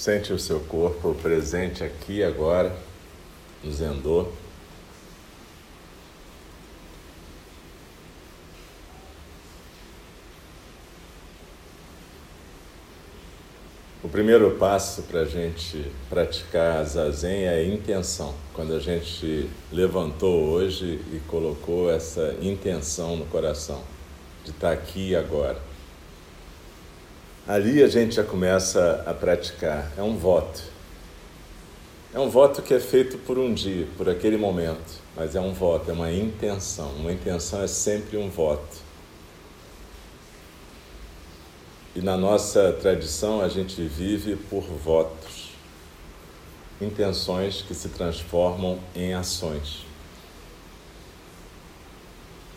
Sente o seu corpo presente aqui agora, no Zendô. O primeiro passo para a gente praticar a zazen é a intenção. Quando a gente levantou hoje e colocou essa intenção no coração de estar aqui e agora. Ali a gente já começa a praticar. É um voto. É um voto que é feito por um dia, por aquele momento, mas é um voto, é uma intenção. Uma intenção é sempre um voto. E na nossa tradição a gente vive por votos, intenções que se transformam em ações.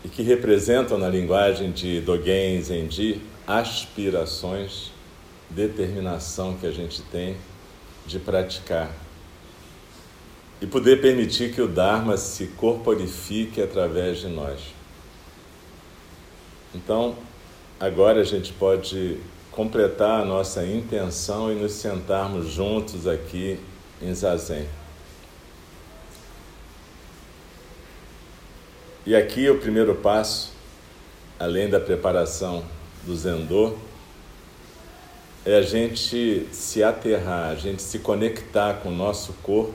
E que representam na linguagem de Dogen Zenji aspirações, determinação que a gente tem de praticar e poder permitir que o Dharma se corporifique através de nós. Então, Agora a gente pode completar a nossa intenção e nos sentarmos juntos aqui em Zazen. E aqui o primeiro passo, além da preparação do Zendô, é a gente se aterrar, a gente se conectar com o nosso corpo,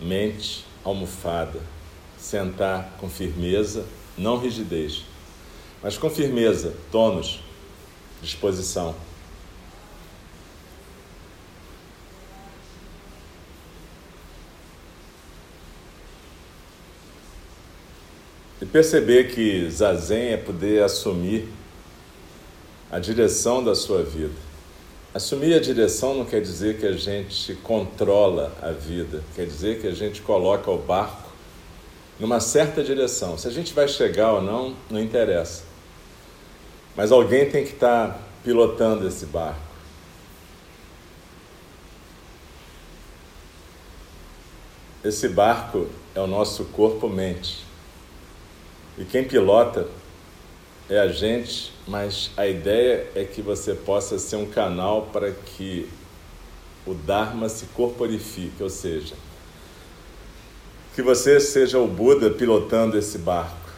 mente, almofada, sentar com firmeza, não rigidez mas com firmeza, tônus, disposição. E perceber que zazen é poder assumir a direção da sua vida. Assumir a direção não quer dizer que a gente controla a vida, quer dizer que a gente coloca o barco numa certa direção. Se a gente vai chegar ou não, não interessa. Mas alguém tem que estar pilotando esse barco. Esse barco é o nosso corpo-mente. E quem pilota é a gente, mas a ideia é que você possa ser um canal para que o Dharma se corporifique, ou seja, que você seja o Buda pilotando esse barco.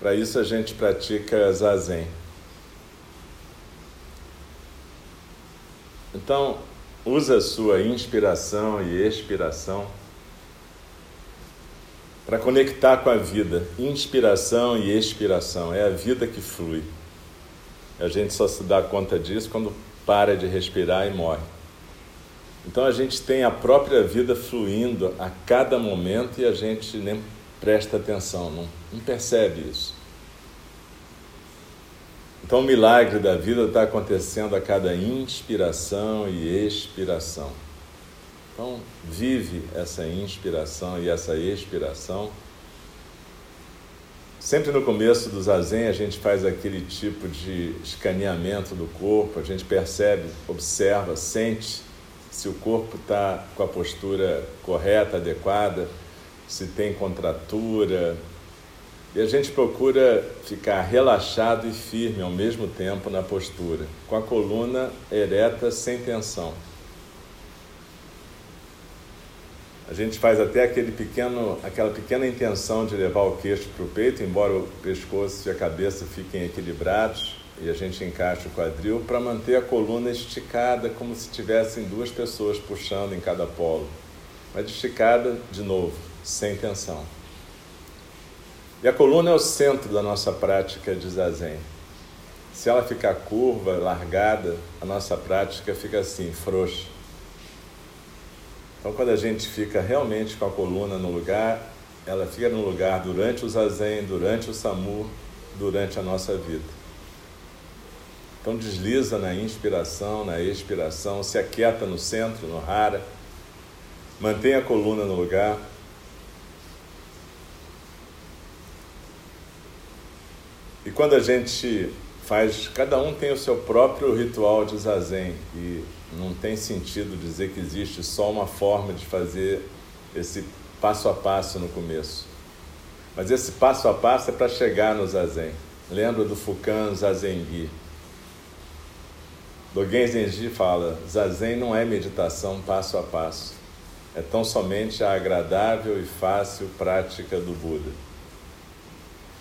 Para isso a gente pratica zazen. Então, usa a sua inspiração e expiração para conectar com a vida. Inspiração e expiração é a vida que flui. A gente só se dá conta disso quando para de respirar e morre. Então a gente tem a própria vida fluindo a cada momento e a gente nem presta atenção, não, não percebe isso. Então, o milagre da vida está acontecendo a cada inspiração e expiração. Então, vive essa inspiração e essa expiração. Sempre no começo do zazen, a gente faz aquele tipo de escaneamento do corpo, a gente percebe, observa, sente se o corpo está com a postura correta, adequada, se tem contratura, e a gente procura ficar relaxado e firme ao mesmo tempo na postura, com a coluna ereta sem tensão. A gente faz até aquele pequeno, aquela pequena intenção de levar o queixo para o peito, embora o pescoço e a cabeça fiquem equilibrados, e a gente encaixa o quadril para manter a coluna esticada, como se tivessem duas pessoas puxando em cada polo. Mas esticada, de novo, sem tensão. E a coluna é o centro da nossa prática de zazen. Se ela ficar curva, largada, a nossa prática fica assim, frouxa. Então, quando a gente fica realmente com a coluna no lugar, ela fica no lugar durante o zazen, durante o samu, durante a nossa vida. Então, desliza na inspiração, na expiração, se aquieta no centro, no hara, mantém a coluna no lugar. E quando a gente faz, cada um tem o seu próprio ritual de zazen e não tem sentido dizer que existe só uma forma de fazer esse passo a passo no começo. Mas esse passo a passo é para chegar no zazen. Lembra do Fukan Zazengi? Dogen Zenji fala: Zazen não é meditação passo a passo, é tão somente a agradável e fácil prática do Buda.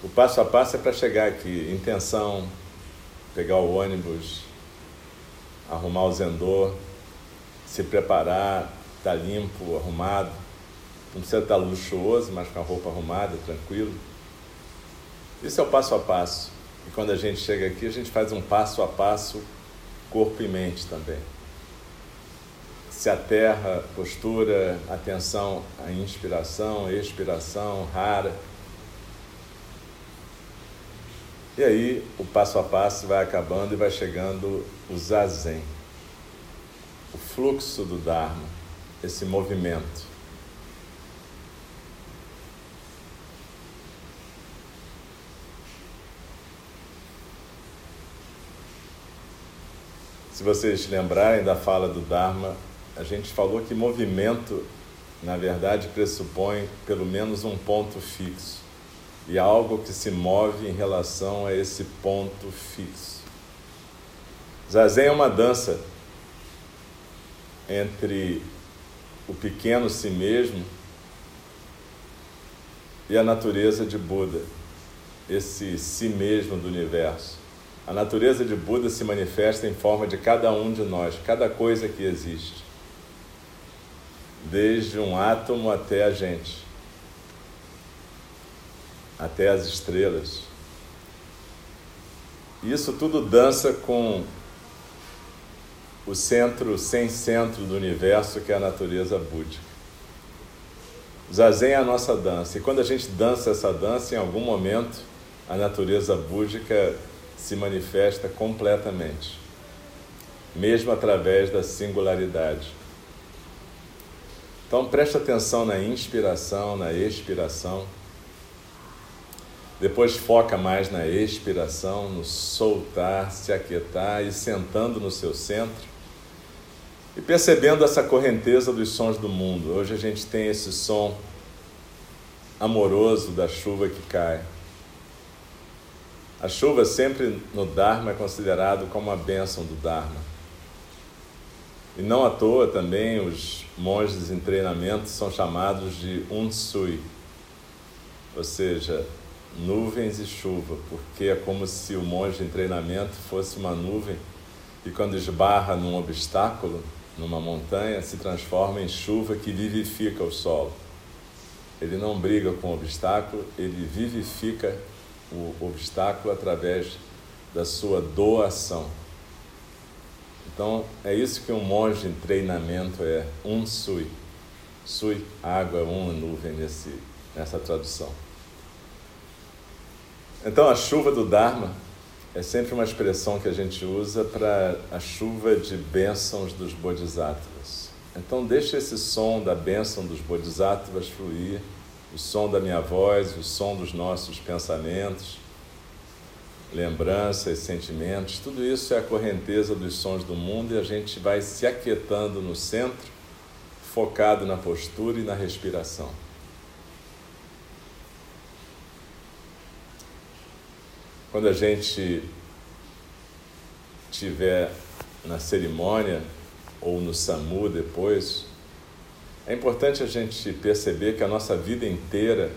O passo a passo é para chegar aqui, intenção, pegar o ônibus, arrumar o zendô, se preparar, estar tá limpo, arrumado. Não precisa estar luxuoso, mas com a roupa arrumada, tranquilo. Isso é o passo a passo. E quando a gente chega aqui, a gente faz um passo a passo, corpo e mente também. Se aterra, postura, atenção à inspiração, expiração, rara. E aí o passo a passo vai acabando e vai chegando o zazen, o fluxo do Dharma, esse movimento. Se vocês lembrarem da fala do Dharma, a gente falou que movimento, na verdade, pressupõe pelo menos um ponto fixo e algo que se move em relação a esse ponto fixo. Zazen é uma dança entre o pequeno si mesmo e a natureza de Buda, esse si mesmo do universo. A natureza de Buda se manifesta em forma de cada um de nós, cada coisa que existe, desde um átomo até a gente, até as estrelas. Isso tudo dança com o centro sem centro do universo, que é a natureza búdica. Zazen é a nossa dança, e quando a gente dança essa dança, em algum momento, a natureza búdica se manifesta completamente, mesmo através da singularidade. Então preste atenção na inspiração, na expiração. Depois foca mais na expiração, no soltar, se aquietar e sentando no seu centro e percebendo essa correnteza dos sons do mundo. Hoje a gente tem esse som amoroso da chuva que cai. A chuva sempre no Dharma é considerado como a bênção do Dharma. E não à toa também os monges em treinamento são chamados de unsui, ou seja, nuvens e chuva, porque é como se o monge em treinamento fosse uma nuvem e quando esbarra num obstáculo, numa montanha, se transforma em chuva que vivifica o solo. Ele não briga com o obstáculo, ele vivifica o obstáculo através da sua doação. Então, é isso que um monge em treinamento é, um sui. Sui, água, uma nuvem nesse, nessa tradução. Então, a chuva do Dharma é sempre uma expressão que a gente usa para a chuva de bênçãos dos Bodhisattvas. Então, deixa esse som da bênção dos Bodhisattvas fluir o som da minha voz, o som dos nossos pensamentos, lembranças, sentimentos, tudo isso é a correnteza dos sons do mundo e a gente vai se aquietando no centro, focado na postura e na respiração. Quando a gente estiver na cerimônia ou no SAMU depois, é importante a gente perceber que a nossa vida inteira,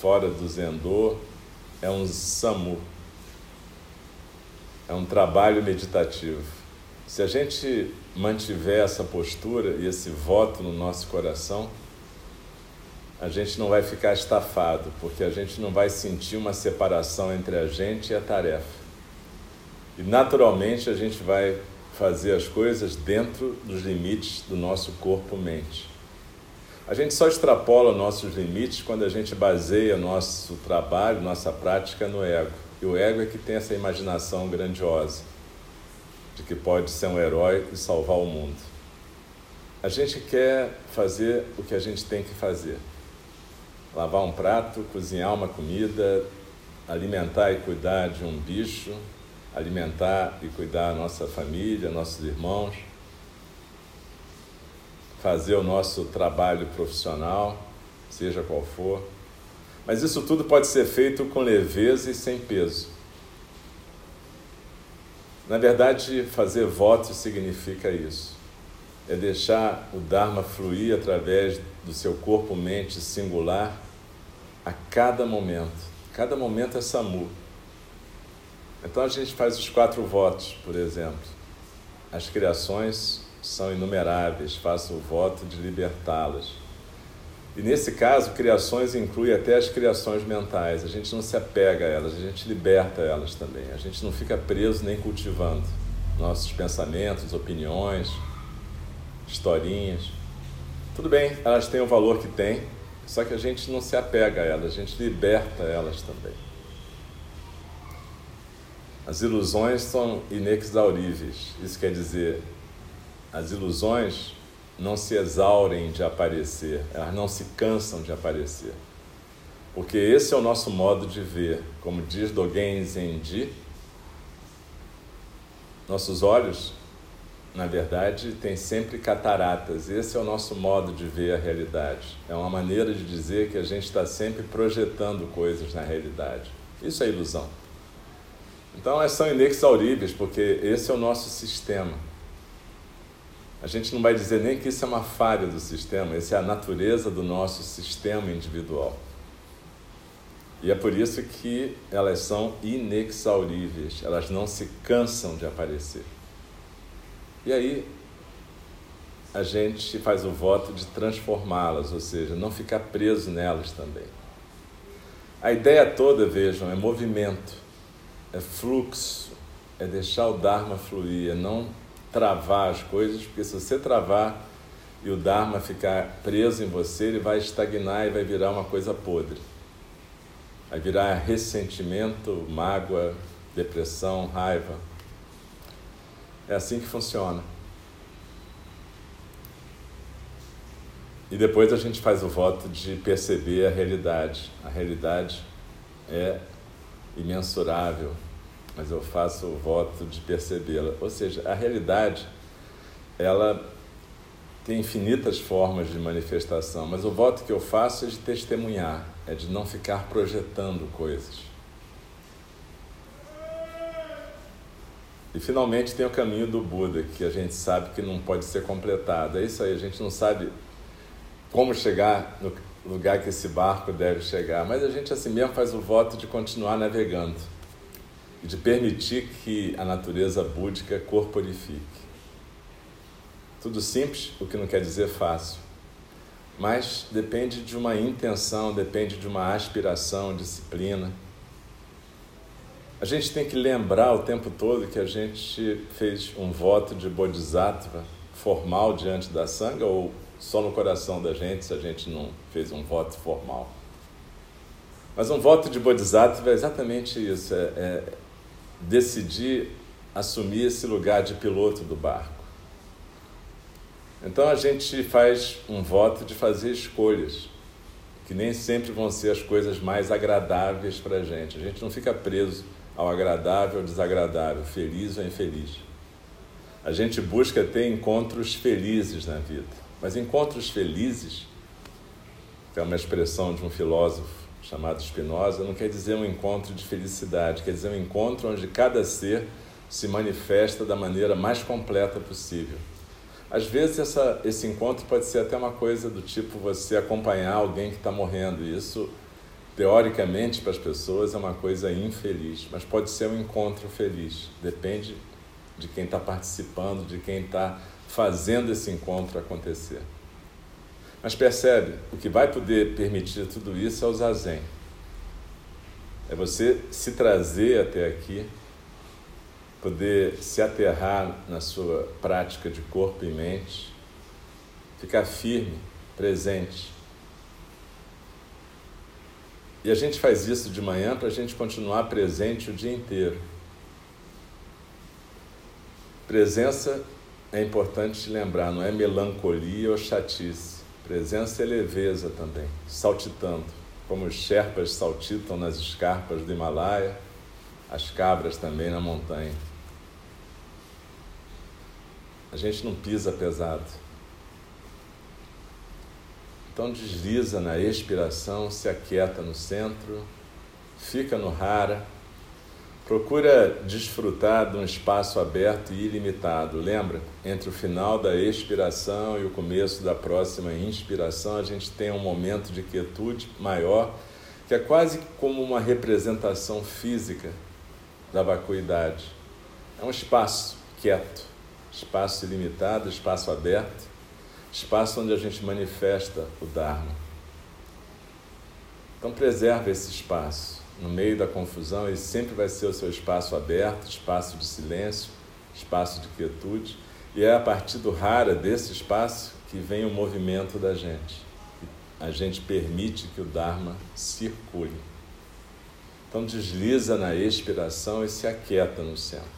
fora do Zendô, é um SAMU, é um trabalho meditativo. Se a gente mantiver essa postura e esse voto no nosso coração, a gente não vai ficar estafado, porque a gente não vai sentir uma separação entre a gente e a tarefa. E naturalmente a gente vai fazer as coisas dentro dos limites do nosso corpo-mente. A gente só extrapola nossos limites quando a gente baseia nosso trabalho, nossa prática no ego. E o ego é que tem essa imaginação grandiosa de que pode ser um herói e salvar o mundo. A gente quer fazer o que a gente tem que fazer: lavar um prato, cozinhar uma comida, alimentar e cuidar de um bicho, alimentar e cuidar da nossa família, nossos irmãos fazer o nosso trabalho profissional, seja qual for. Mas isso tudo pode ser feito com leveza e sem peso. Na verdade, fazer votos significa isso. É deixar o Dharma fluir através do seu corpo-mente singular a cada momento. Cada momento é SAMU. Então a gente faz os quatro votos, por exemplo. As criações são inumeráveis, faço o voto de libertá-las. E nesse caso, criações inclui até as criações mentais. A gente não se apega a elas, a gente liberta elas também. A gente não fica preso nem cultivando nossos pensamentos, opiniões, historinhas. Tudo bem, elas têm o valor que têm, só que a gente não se apega a elas, a gente liberta elas também. As ilusões são inexauríveis. Isso quer dizer, as ilusões não se exaurem de aparecer, elas não se cansam de aparecer. Porque esse é o nosso modo de ver. Como diz Dogen Zenji, nossos olhos, na verdade, têm sempre cataratas. Esse é o nosso modo de ver a realidade. É uma maneira de dizer que a gente está sempre projetando coisas na realidade. Isso é ilusão. Então, elas são inexauríveis, porque esse é o nosso sistema. A gente não vai dizer nem que isso é uma falha do sistema, essa é a natureza do nosso sistema individual. E é por isso que elas são inexauríveis, elas não se cansam de aparecer. E aí a gente faz o voto de transformá-las, ou seja, não ficar preso nelas também. A ideia toda, vejam, é movimento, é fluxo, é deixar o Dharma fluir, é não travar as coisas, porque se você travar e o Dharma ficar preso em você, ele vai estagnar e vai virar uma coisa podre. Vai virar ressentimento, mágoa, depressão, raiva. É assim que funciona. E depois a gente faz o voto de perceber a realidade. A realidade é imensurável, mas eu faço o voto de percebê-la. Ou seja, a realidade, ela tem infinitas formas de manifestação, mas o voto que eu faço é de testemunhar, é de não ficar projetando coisas. E finalmente tem o caminho do Buda, que a gente sabe que não pode ser completado. É isso aí, a gente não sabe como chegar no lugar que esse barco deve chegar, mas a gente assim mesmo faz o voto de continuar navegando e de permitir que a natureza búdica corporifique. Tudo simples, o que não quer dizer fácil, mas depende de uma intenção, depende de uma aspiração, disciplina. A gente tem que lembrar o tempo todo que a gente fez um voto de bodhisattva formal diante da sanga ou só no coração da gente se a gente não fez um voto formal. Mas um voto de bodhisattva é exatamente isso, é, é decidir assumir esse lugar de piloto do barco. Então a gente faz um voto de fazer escolhas, que nem sempre vão ser as coisas mais agradáveis para a gente. A gente não fica preso ao agradável ou desagradável, feliz ou infeliz. A gente busca ter encontros felizes na vida. Mas encontros felizes, é uma expressão de um filósofo chamado Spinoza, não quer dizer um encontro de felicidade, quer dizer um encontro onde cada ser se manifesta da maneira mais completa possível. Às vezes essa, esse encontro pode ser até uma coisa do tipo você acompanhar alguém que está morrendo, e isso teoricamente para as pessoas é uma coisa infeliz, mas pode ser um encontro feliz, depende de quem está participando, de quem está fazendo esse encontro acontecer. Mas percebe, o que vai poder permitir tudo isso é o zazen. É você se trazer até aqui, poder se aterrar na sua prática de corpo e mente, ficar firme, presente. E a gente faz isso de manhã para a gente continuar presente o dia inteiro. Presença é importante lembrar, não é melancolia ou chatice. Presença e leveza também, saltitando, como os Sherpas saltitam nas escarpas do Himalaia, as cabras também na montanha. A gente não pisa pesado. Então desliza na expiração, se aquieta no centro, fica no rara, Procura desfrutar de um espaço aberto e ilimitado. Lembra? Entre o final da expiração e o começo da próxima inspiração, a gente tem um momento de quietude maior, que é quase como uma representação física da vacuidade. É um espaço quieto, espaço ilimitado, espaço aberto, espaço onde a gente manifesta o Dharma. Então, preserve esse espaço no meio da confusão, ele sempre vai ser o seu espaço aberto, espaço de silêncio, espaço de quietude, e é a partir do rara desse espaço que vem o movimento da gente. A gente permite que o Dharma circule. Então desliza na expiração e se aquieta no centro.